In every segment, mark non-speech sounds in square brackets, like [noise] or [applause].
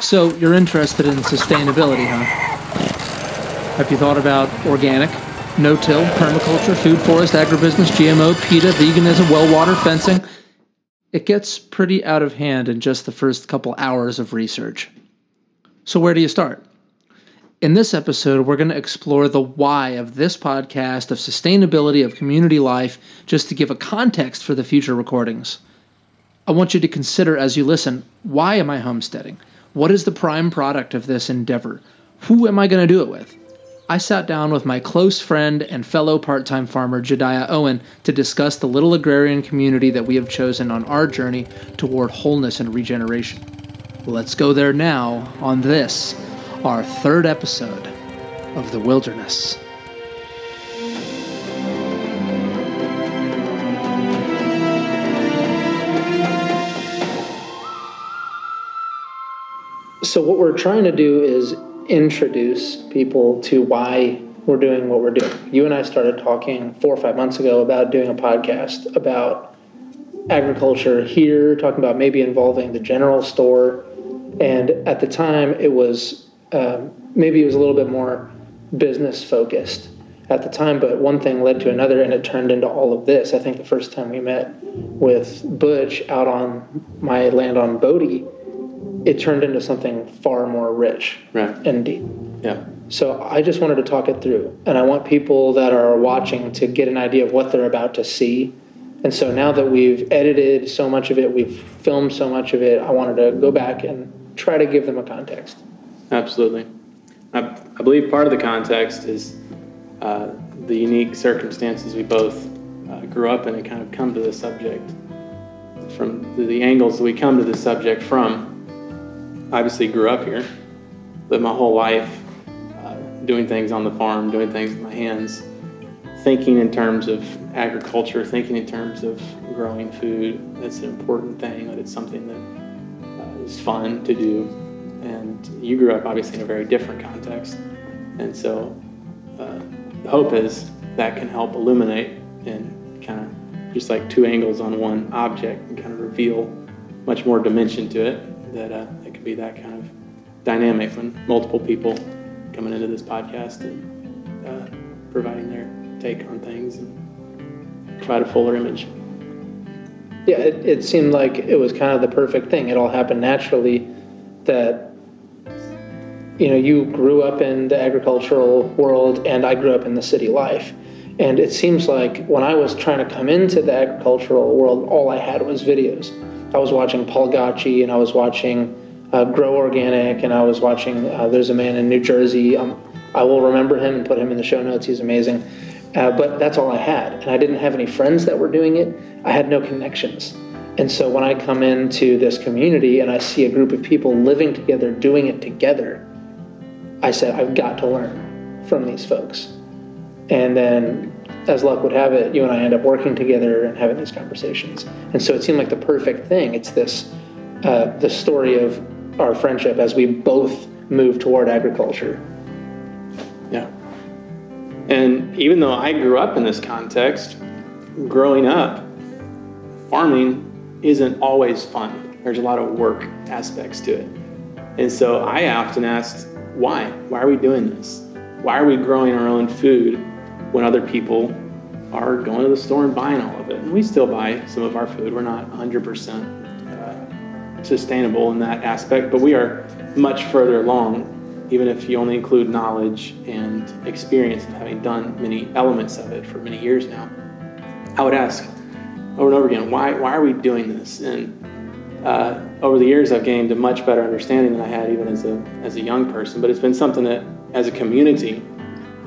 So, you're interested in sustainability, huh? Have you thought about organic, no till, permaculture, food forest, agribusiness, GMO, PETA, veganism, well water, fencing? It gets pretty out of hand in just the first couple hours of research. So, where do you start? In this episode, we're going to explore the why of this podcast of sustainability of community life, just to give a context for the future recordings. I want you to consider as you listen why am I homesteading? What is the prime product of this endeavor? Who am I going to do it with? I sat down with my close friend and fellow part time farmer Jediah Owen to discuss the little agrarian community that we have chosen on our journey toward wholeness and regeneration. Let's go there now on this, our third episode of The Wilderness. So, what we're trying to do is introduce people to why we're doing what we're doing. You and I started talking four or five months ago about doing a podcast about agriculture here, talking about maybe involving the general store. And at the time, it was um, maybe it was a little bit more business focused at the time, but one thing led to another, and it turned into all of this. I think the first time we met with Butch out on my land on Bodie, it turned into something far more rich Right. and deep. Yeah. So I just wanted to talk it through, and I want people that are watching to get an idea of what they're about to see. And so now that we've edited so much of it, we've filmed so much of it, I wanted to go back and try to give them a context. Absolutely. I, I believe part of the context is uh, the unique circumstances we both uh, grew up in and kind of come to the subject from the, the angles that we come to the subject from. Obviously, grew up here, lived my whole life uh, doing things on the farm, doing things with my hands, thinking in terms of agriculture, thinking in terms of growing food. That's an important thing, that it's something that uh, is fun to do. And you grew up obviously in a very different context. And so uh, the hope is that can help illuminate and kind of just like two angles on one object and kind of reveal much more dimension to it that can be that kind of dynamic when multiple people coming into this podcast and uh, providing their take on things and provide a fuller image. Yeah, it, it seemed like it was kind of the perfect thing. It all happened naturally that, you know, you grew up in the agricultural world and I grew up in the city life. And it seems like when I was trying to come into the agricultural world, all I had was videos. I was watching Paul Gautschi and I was watching uh, Grow Organic and I was watching, uh, there's a man in New Jersey. Um, I will remember him and put him in the show notes. He's amazing. Uh, but that's all I had. And I didn't have any friends that were doing it. I had no connections. And so when I come into this community and I see a group of people living together, doing it together, I said, I've got to learn from these folks. And then, as luck would have it, you and I end up working together and having these conversations. And so it seemed like the perfect thing. It's this, uh, the story of our friendship as we both move toward agriculture. Yeah. And even though I grew up in this context, growing up, farming isn't always fun. There's a lot of work aspects to it. And so I often asked, why? Why are we doing this? Why are we growing our own food when other people are going to the store and buying all of it? And we still buy some of our food. We're not 100% uh, sustainable in that aspect, but we are much further along even if you only include knowledge and experience of having done many elements of it for many years now. I would ask over and over again, why, why are we doing this? And uh, over the years, I've gained a much better understanding than I had even as a, as a young person. But it's been something that, as a community,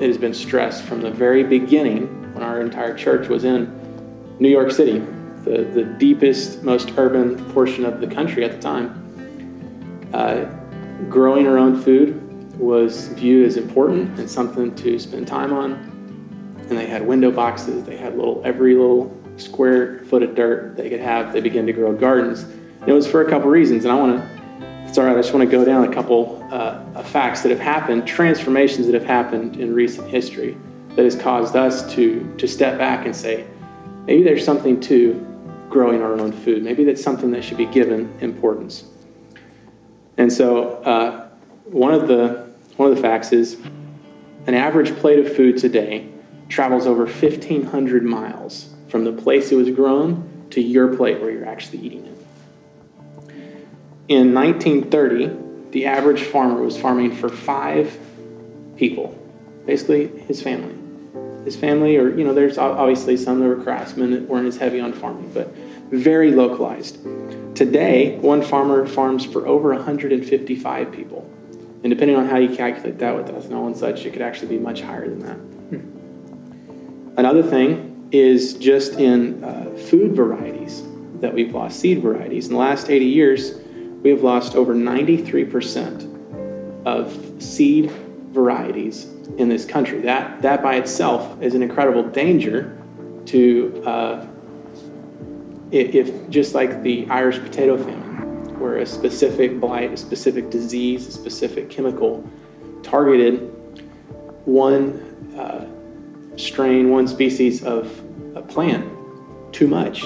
it has been stressed from the very beginning when our entire church was in New York City, the, the deepest, most urban portion of the country at the time. Uh, growing our own food was viewed as important and something to spend time on. And they had window boxes, they had little every little square foot of dirt they could have. They began to grow gardens. And it was for a couple reasons. And I want to, it's all right, I just want to go down a couple uh, of facts that have happened, transformations that have happened in recent history that has caused us to, to step back and say, maybe there's something to growing our own food. Maybe that's something that should be given importance. And so uh, one of the one of the facts is an average plate of food today travels over 1,500 miles from the place it was grown to your plate where you're actually eating it. In 1930, the average farmer was farming for five people, basically his family. His family, or, you know, there's obviously some that were craftsmen that weren't as heavy on farming, but very localized. Today, one farmer farms for over 155 people. And depending on how you calculate that with ethanol and such, it could actually be much higher than that. Hmm. Another thing is just in uh, food varieties that we've lost, seed varieties. In the last 80 years, we have lost over 93% of seed varieties in this country. That, that by itself is an incredible danger to, uh, if just like the Irish potato famine, where a specific blight, a specific disease, a specific chemical targeted one uh, strain, one species of a plant too much,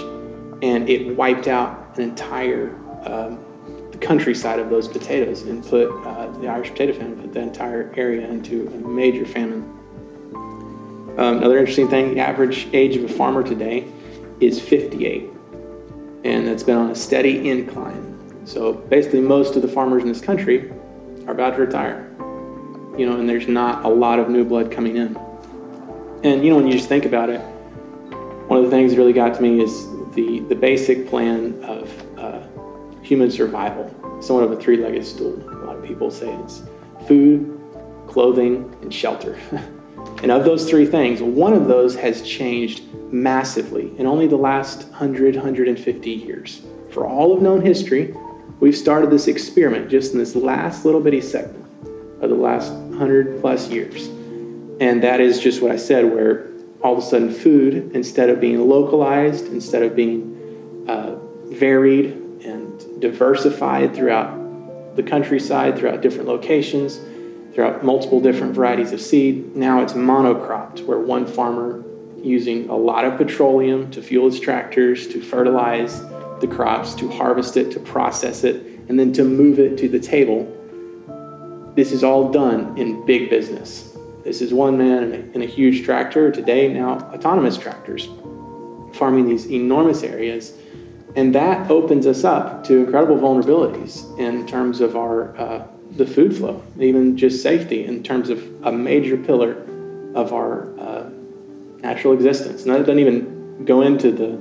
and it wiped out an entire um, countryside of those potatoes and put uh, the Irish potato famine, put the entire area into a major famine. Um, another interesting thing the average age of a farmer today is 58, and it's been on a steady incline. So basically, most of the farmers in this country are about to retire. You know, and there's not a lot of new blood coming in. And you know, when you just think about it, one of the things that really got to me is the the basic plan of human survival, somewhat of a three legged stool. A lot of people say it's food, clothing, and shelter. [laughs] and of those three things, one of those has changed massively in only the last 100, 150 years. For all of known history, we've started this experiment just in this last little bitty segment of the last 100 plus years. And that is just what I said, where all of a sudden food, instead of being localized, instead of being uh, varied diversified throughout the countryside, throughout different locations, throughout multiple different varieties of seed. Now it's monocropped, where one farmer using a lot of petroleum to fuel his tractors, to fertilize the crops, to harvest it, to process it, and then to move it to the table. This is all done in big business. This is one man in a, huge tractor, today now autonomous tractors, farming these enormous areas and that opens us up to incredible vulnerabilities in terms of our uh, the food flow, even just safety in terms of a major pillar of our uh, natural existence. And that doesn't even go into the,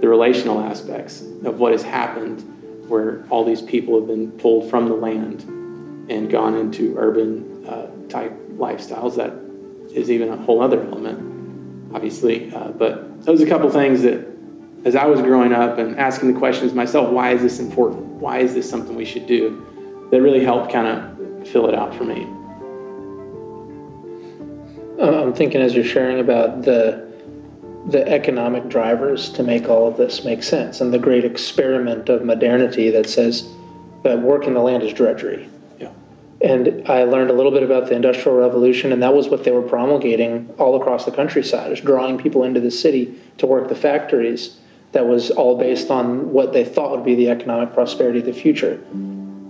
the relational aspects of what has happened where all these people have been pulled from the land and gone into urban uh, type lifestyles. That is even a whole other element, obviously. Uh, but those are a couple things that as I was growing up and asking the questions myself, why is this important? Why is this something we should do? That really helped kind of fill it out for me. Uh, I'm thinking as you're sharing about the the economic drivers to make all of this make sense and the great experiment of modernity that says that work in the land is drudgery. Yeah. And I learned a little bit about the Industrial Revolution, and that was what they were promulgating all across the countryside, is drawing people into the city to work the factories that was all based on what they thought would be the economic prosperity of the future.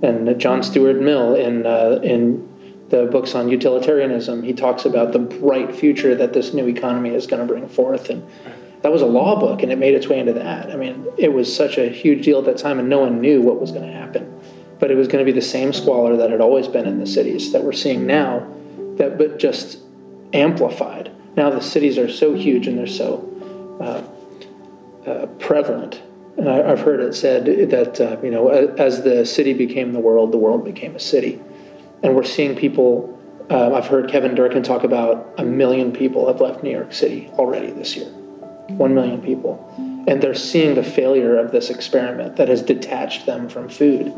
And John Stuart Mill, in uh, in the books on utilitarianism, he talks about the bright future that this new economy is going to bring forth. And that was a law book, and it made its way into that. I mean, it was such a huge deal at that time, and no one knew what was going to happen. But it was going to be the same squalor that had always been in the cities that we're seeing now, that but just amplified. Now the cities are so huge and they're so uh, uh, prevalent. And I, have heard it said that uh, you know, as the city became the world, the world became a city, and we're seeing people. Uh, I've heard Kevin Durkin talk about a million people have left New York City already this year, one million people, and they're seeing the failure of this experiment that has detached them from food.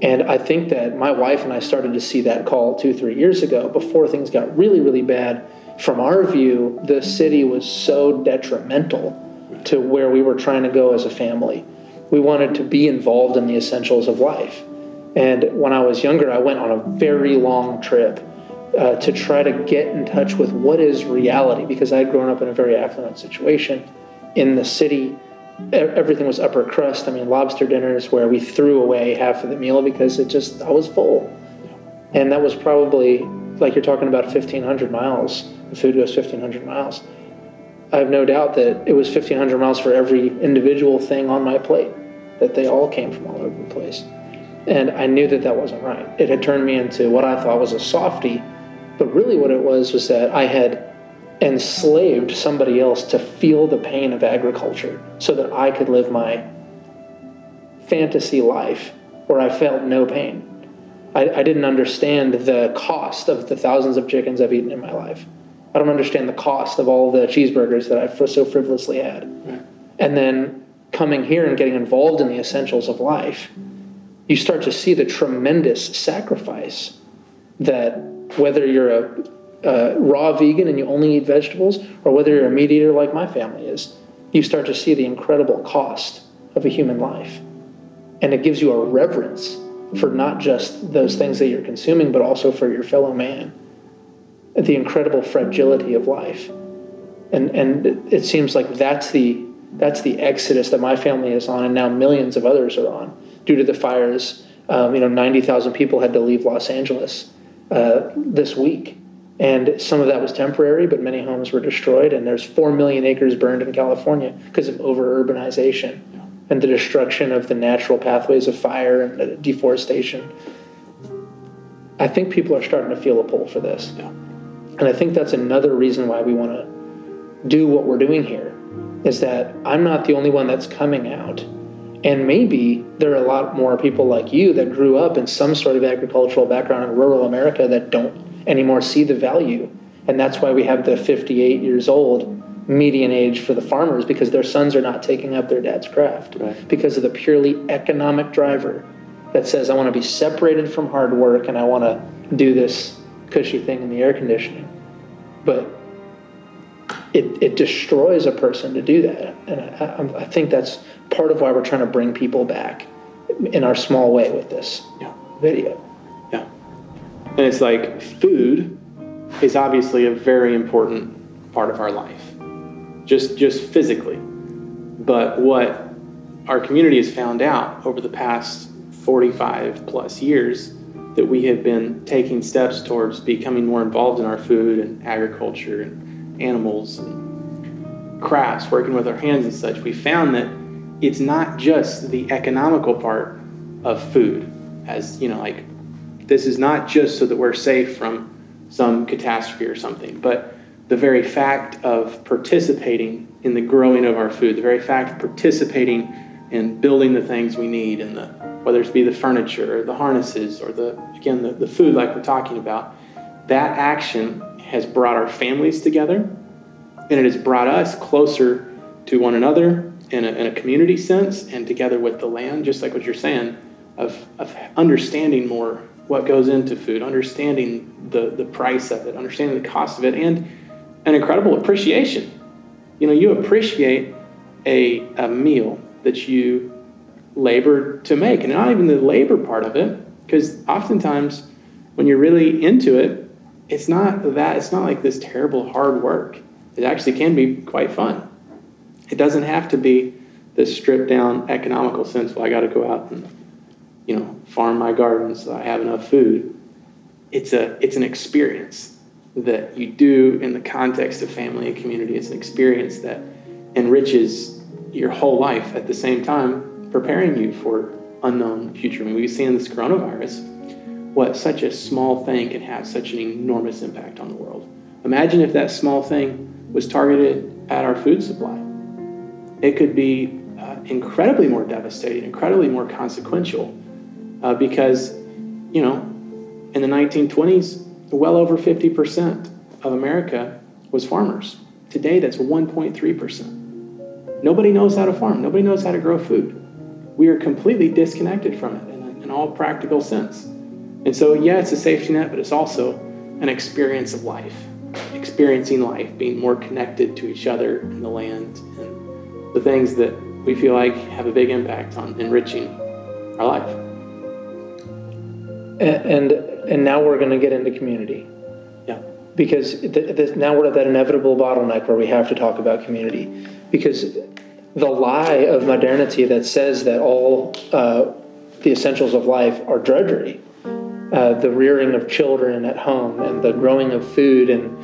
And I think that my wife and I started to see that call two, three years ago before things got really, really bad. From our view, the city was so detrimental to where we were trying to go as a family. We wanted to be involved in the essentials of life. And when I was younger, I went on a very long trip uh, to try to get in touch with what is reality because I had grown up in a very affluent situation in the city everything was upper crust. I mean, lobster dinners where we threw away half of the meal because it just I was full, and that was probably like you're talking about 1,500 miles. The food goes 1,500 miles. I have no doubt that it was 1,500 miles for every individual thing on my plate. That they all came from all over the place, and I knew that that wasn't right. It had turned me into what I thought was a softy, but really what it was was that I had enslaved somebody else to feel the pain of agriculture so that I could live my fantasy life where I felt no pain. I, I, didn't understand the cost of the thousands of chickens I've eaten in my life. I don't understand the cost of all the cheeseburgers that I've so frivolously had. And then coming here and getting involved in the essentials of life, you start to see the tremendous sacrifice that whether you're a uh, raw vegan and you only eat vegetables, or whether you're a meat eater like my family is, you start to see the incredible cost of a human life. And it gives you a reverence for not just those things that you're consuming, but also for your fellow man. The incredible fragility of life. And, and it seems like that's the, that's the exodus that my family is on, and now millions of others are on due to the fires. Um, you know, 90,000 people had to leave Los Angeles uh, this week and some of that was temporary, but many homes were destroyed. And there's 4 million acres burned in California because of over urbanization and the destruction of the natural pathways of fire and deforestation. I think people are starting to feel a pull for this. Yeah. And I think that's another reason why we want to do what we're doing here is that I'm not the only one that's coming out. And maybe there are a lot more people like you that grew up in some sort of agricultural background in rural America that don't anymore see the value. And that's why we have the 58 years old median age for the farmers because their sons are not taking up their dad's craft right. because of the purely economic driver that says, I want to be separated from hard work and I want to do this cushy thing in the air conditioning. But it, it destroys a person to do that. And I, I, think that's part of why we're trying to bring people back in our small way with this yeah. video. Yeah. And it's like food is obviously a very important part of our life, just just physically. But what our community has found out over the past 45 plus years that we have been taking steps towards becoming more involved in our food and agriculture and animals and crafts, working with our hands and such, we found that it's not just the economical part of food, as you know, like this is not just so that we're safe from some catastrophe or something, but the very fact of participating in the growing of our food, the very fact of participating in building the things we need, and the whether it be the furniture or the harnesses or the again the, the food like we're talking about, that action has brought our families together, and it has brought us closer to one another in a, in a community sense, and together with the land, just like what you're saying, of, of understanding more what goes into food, understanding the, the price of it, understanding the cost of it, and an incredible appreciation. You know, you appreciate a, a meal that you labor to make, and not even the labor part of it, because oftentimes when you're really into it, it's not that, it's not like this terrible hard work. It actually can be quite fun. It doesn't have to be this stripped down economical sense, well, I got to go out and you know, farm my garden so I have enough food. It's a it's an experience that you do in the context of family and community. It's an experience that enriches your whole life at the same time, preparing you for unknown future. I mean, we've seen this coronavirus, what such a small thing can have such an enormous impact on the world. Imagine if that small thing was targeted at our food supply. It could be uh, incredibly more devastating, incredibly more consequential uh, because, you know, in the 1920s, well over 50% of America was farmers. Today, that's 1.3%. Nobody knows how to farm. Nobody knows how to grow food. We are completely disconnected from it in, in all practical sense. And so, yeah, it's a safety net, but it's also an experience of life, experiencing life, being more connected to each other and the land and the things that we feel like have a big impact on enriching our life and and now we're going to get into community. Yeah. Because the, the, now we're at that inevitable bottleneck where we have to talk about community, because the lie of modernity that says that all uh, the essentials of life are drudgery. Uh, the rearing of children at home and the growing of food and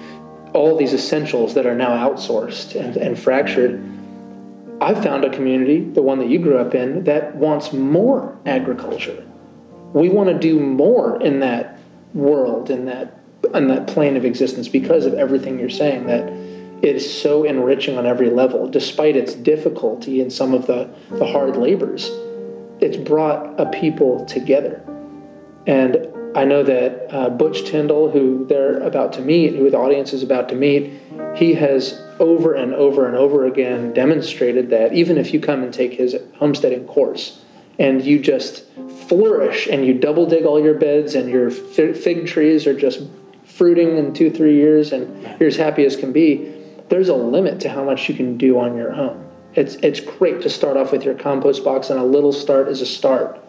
all these essentials that are now outsourced and, and fractured. I've found a community, the one that you grew up in, that wants more agriculture. We want to do more in that world, in that in that plane of existence, because of everything you're saying. That it is so enriching on every level, despite its difficulty and some of the, the hard labors. It's brought a people together. And I know that uh, Butch Tyndall, who they're about to meet, who the audience is about to meet, he has over and over and over again demonstrated that even if you come and take his homesteading course and you just flourish and you double dig all your beds and your fig trees are just fruiting in two, three years and you're as happy as can be, there's a limit to how much you can do on your own. It's, it's great to start off with your compost box, and a little start is a start.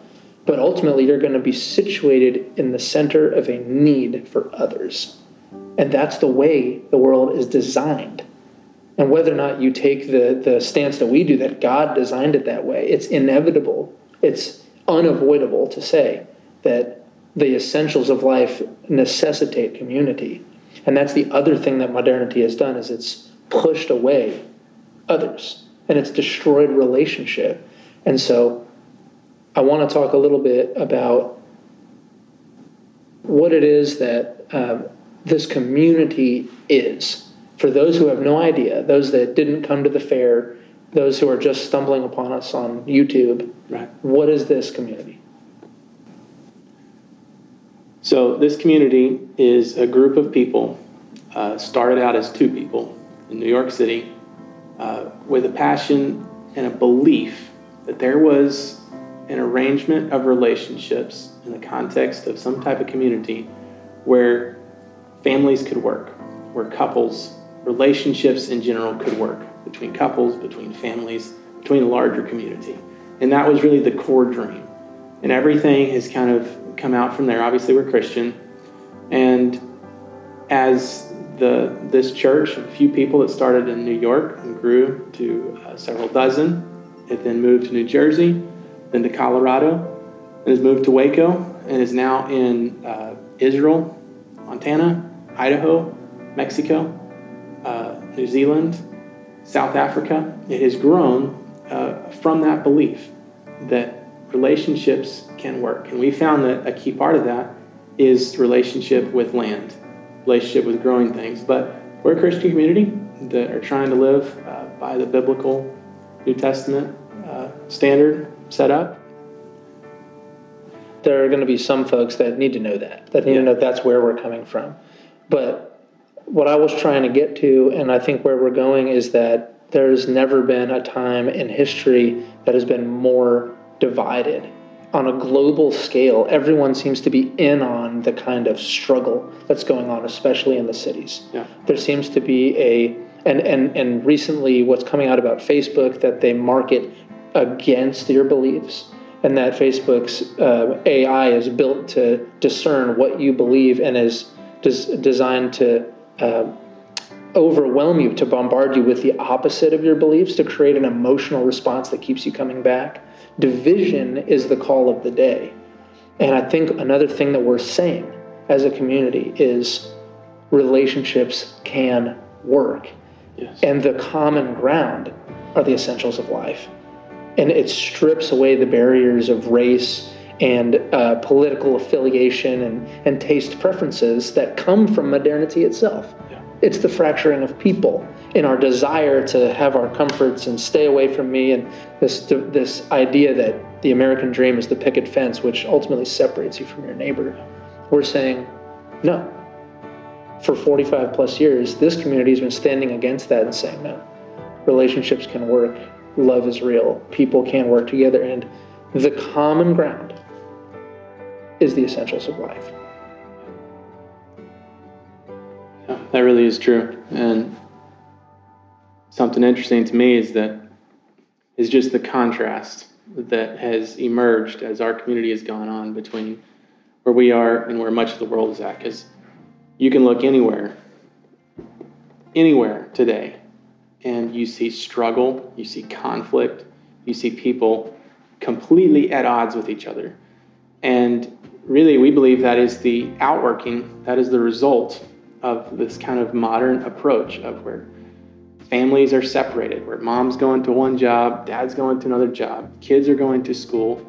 But ultimately, you're going to be situated in the center of a need for others. And that's the way the world is designed. And whether or not you take the, the stance that we do, that God designed it that way, it's inevitable, it's unavoidable to say that the essentials of life necessitate community. And that's the other thing that modernity has done is it's pushed away others and it's destroyed relationship. And so I want to talk a little bit about what it is that um, this community is. For those who have no idea, those that didn't come to the fair, those who are just stumbling upon us on YouTube, right. what is this community? So, this community is a group of people, uh, started out as two people in New York City, uh, with a passion and a belief that there was an arrangement of relationships in the context of some type of community where families could work, where couples, relationships in general could work between couples, between families, between a larger community. And that was really the core dream. And everything has kind of come out from there. Obviously, we're Christian. And as the, this church, a few people that started in New York and grew to uh, several dozen, it then moved to New Jersey, then to Colorado, and has moved to Waco, and is now in uh, Israel, Montana, Idaho, Mexico, uh, New Zealand, South Africa. It has grown uh, from that belief that relationships can work. And we found that a key part of that is relationship with land, relationship with growing things. But we're a Christian community that are trying to live uh, by the biblical New Testament uh, standard set up. There are going to be some folks that need to know that, that need yeah. to know that's where we're coming from. But what I was trying to get to, and I think where we're going, is that there's never been a time in history that has been more divided on a global scale. Everyone seems to be in on the kind of struggle that's going on, especially in the cities. Yeah. There seems to be a and, and and recently what's coming out about Facebook that they market against your beliefs and that Facebook's uh, AI is built to discern what you believe and is des- designed to uh, overwhelm you, to bombard you with the opposite of your beliefs, to create an emotional response that keeps you coming back. Division is the call of the day. And I think another thing that we're saying as a community is relationships can work. Yes. And the common ground are the essentials of life. And it strips away the barriers of race and uh, political affiliation and, and taste preferences that come from modernity itself. It's the fracturing of people in our desire to have our comforts and stay away from me and this this idea that the American dream is the picket fence which ultimately separates you from your neighbor. We're saying no. For 45 plus years this community has been standing against that and saying no. Relationships can work. Love is real. People can work together. And the common ground is the essentials of life that really is true and something interesting to me is that is just the contrast that has emerged as our community has gone on between where we are and where much of the world is at. Because you can look anywhere, anywhere today, and you see struggle, you see conflict, you see people completely at odds with each other. And really, we believe that is the outworking, that is the result of this kind of modern approach of where families are separated, where mom's going to one job, dad's going to another job, kids are going to school.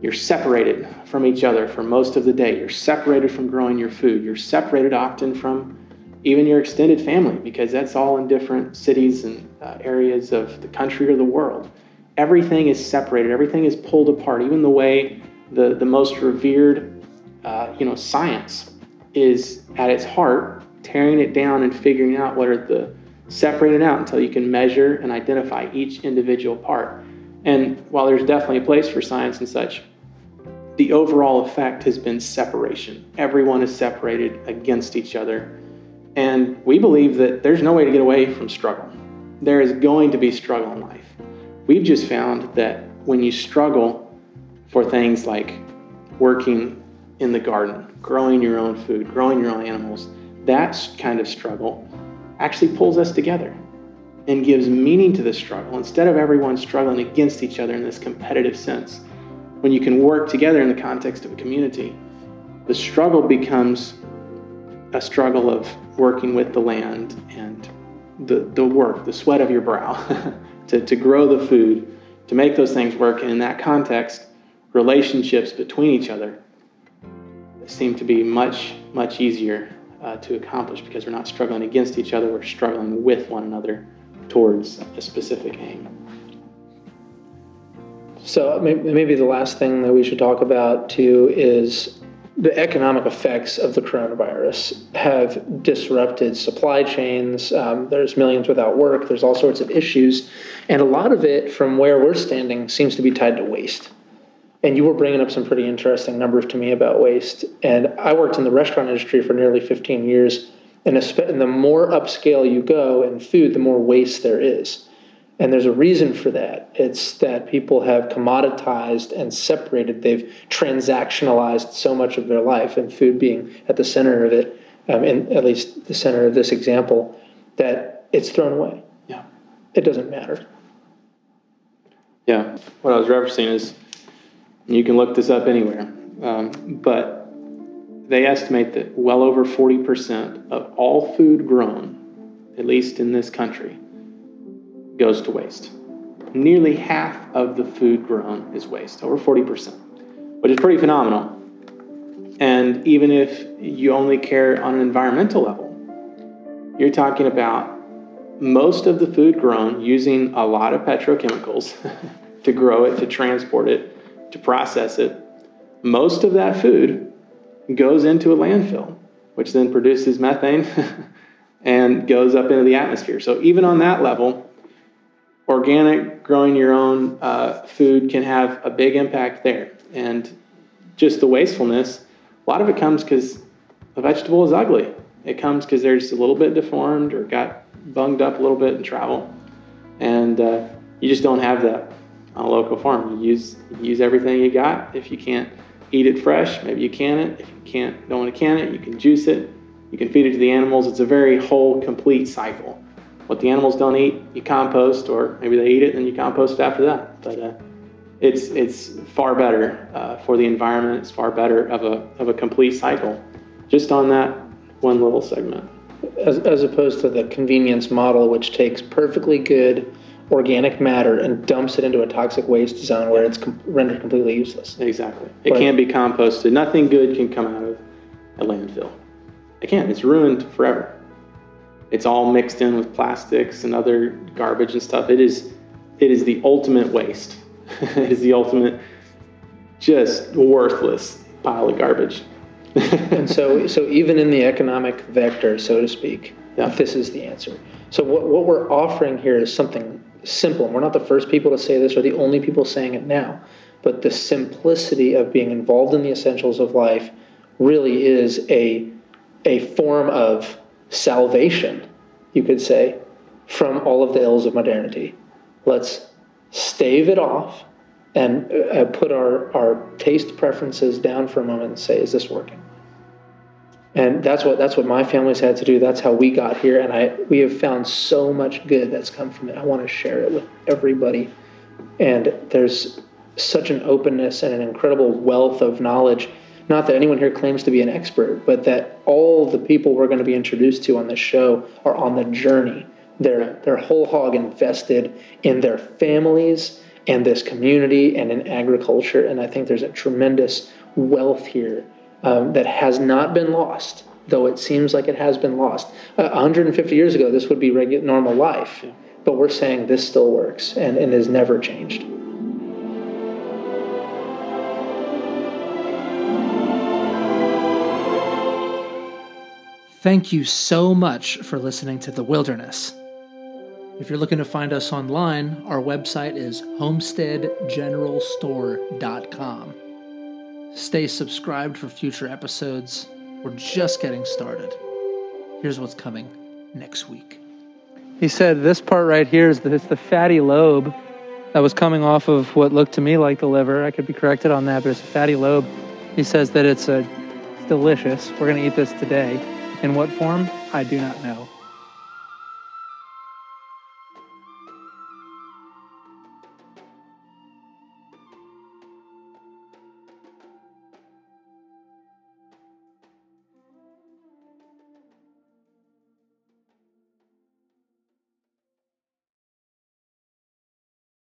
You're separated from each other for most of the day. You're separated from growing your food. You're separated often from even your extended family because that's all in different cities and uh, areas of the country or the world. Everything is separated, everything is pulled apart, even the way the, the most revered uh, you know, science is at its heart tearing it down and figuring out what are the separating out until you can measure and identify each individual part. And while there's definitely a place for science and such, the overall effect has been separation. Everyone is separated against each other. And we believe that there's no way to get away from struggle. There is going to be struggle in life. We've just found that when you struggle for things like working in the garden, growing your own food, growing your own animals, that kind of struggle actually pulls us together and gives meaning to the struggle instead of everyone struggling against each other in this competitive sense. When you can work together in the context of a community, the struggle becomes a struggle of working with the land and the, the work, the sweat of your brow [laughs] to, to grow the food, to make those things work. And in that context, relationships between each other seem to be much, much easier uh, to accomplish because we're not struggling against each other, we're struggling with one another towards a specific aim. So maybe the last thing that we should talk about too is the economic effects of the coronavirus have disrupted supply chains. Um, there's millions without work. There's all sorts of issues, and a lot of it, from where we're standing, seems to be tied to waste. And you were bringing up some pretty interesting numbers to me about waste. And I worked in the restaurant industry for nearly 15 years. And, the more upscale you go in food, the more waste there is. And there's a reason for that. It's that people have commoditized and separated. They've transactionalized so much of their life, and food being at the center of it, um, and at least the center of this example, that it's thrown away. Yeah. It doesn't matter. Yeah. What I was referencing is you can look this up anywhere. Um, but they estimate that well over 40% of all food grown, at least in this country, goes to waste. Nearly half of the food grown is waste, over 40%, which is pretty phenomenal. And even if you only care on an environmental level, you're talking about most of the food grown using a lot of petrochemicals [laughs] to grow it, to transport it, to process it, most of that food goes into a landfill, which then produces methane [laughs] and goes up into the atmosphere. So, even on that level, organic growing your own uh, food can have a big impact there. And just the wastefulness, a lot of it comes because a vegetable is ugly. It comes because they're just a little bit deformed or got bunged up a little bit in travel. And uh, you just don't have that on a local farm. You use use everything you got. If you can't eat it fresh, maybe you can it. If you can't don't want to can it, you can juice it. You can feed it to the animals. It's a very whole, complete cycle. What the animals don't eat, you compost, or maybe they eat it and you compost it after that. But uh, it's it's far better uh, for the environment. It's far better of a of a complete cycle, just on that one little segment. As, as opposed to the convenience model, which takes perfectly good organic matter and dumps it into a toxic waste zone where it's com- rendered completely useless. Exactly. It but, can't be composted. Nothing good can come out of a landfill. It can't. It's ruined forever. It's all mixed in with plastics and other garbage and stuff. It is it is the ultimate waste. [laughs] it is the ultimate just worthless pile of garbage. [laughs] and so so even in the economic vector, so to speak, yeah. this is the answer. So what, what we're offering here is something simple. And we're not the first people to say this or the only people saying it now. But the simplicity of being involved in the essentials of life really is a, a form of salvation, you could say, from all of the ills of modernity. Let's stave it off and uh, put our, our taste preferences down for a moment and say, is this working? And that's what that's what my family's had to do. That's how we got here, and I we have found so much good that's come from it. I want to share it with everybody, and there's such an openness and an incredible wealth of knowledge. Not that anyone here claims to be an expert, but that all the people we're going to be introduced to on this show are on the journey. They're they're whole hog invested in their families and this community and in agriculture, and I think there's a tremendous wealth here um, that has not been lost, though it seems like it has been lost. Uh, 150 years ago, this would be regular, normal life, yeah. but we're saying this still works and, and has never changed. Thank you so much for listening to The Wilderness. If you're looking to find us online, our website is homesteadgeneralstore.com. Stay subscribed for future episodes. We're just getting started. Here's what's coming next week. He said this part right here is the, the fatty lobe that was coming off of what looked to me like the liver. I could be corrected on that, but it's a fatty lobe. He says that it's a it's delicious. We're going to eat this today. In what form? I do not know.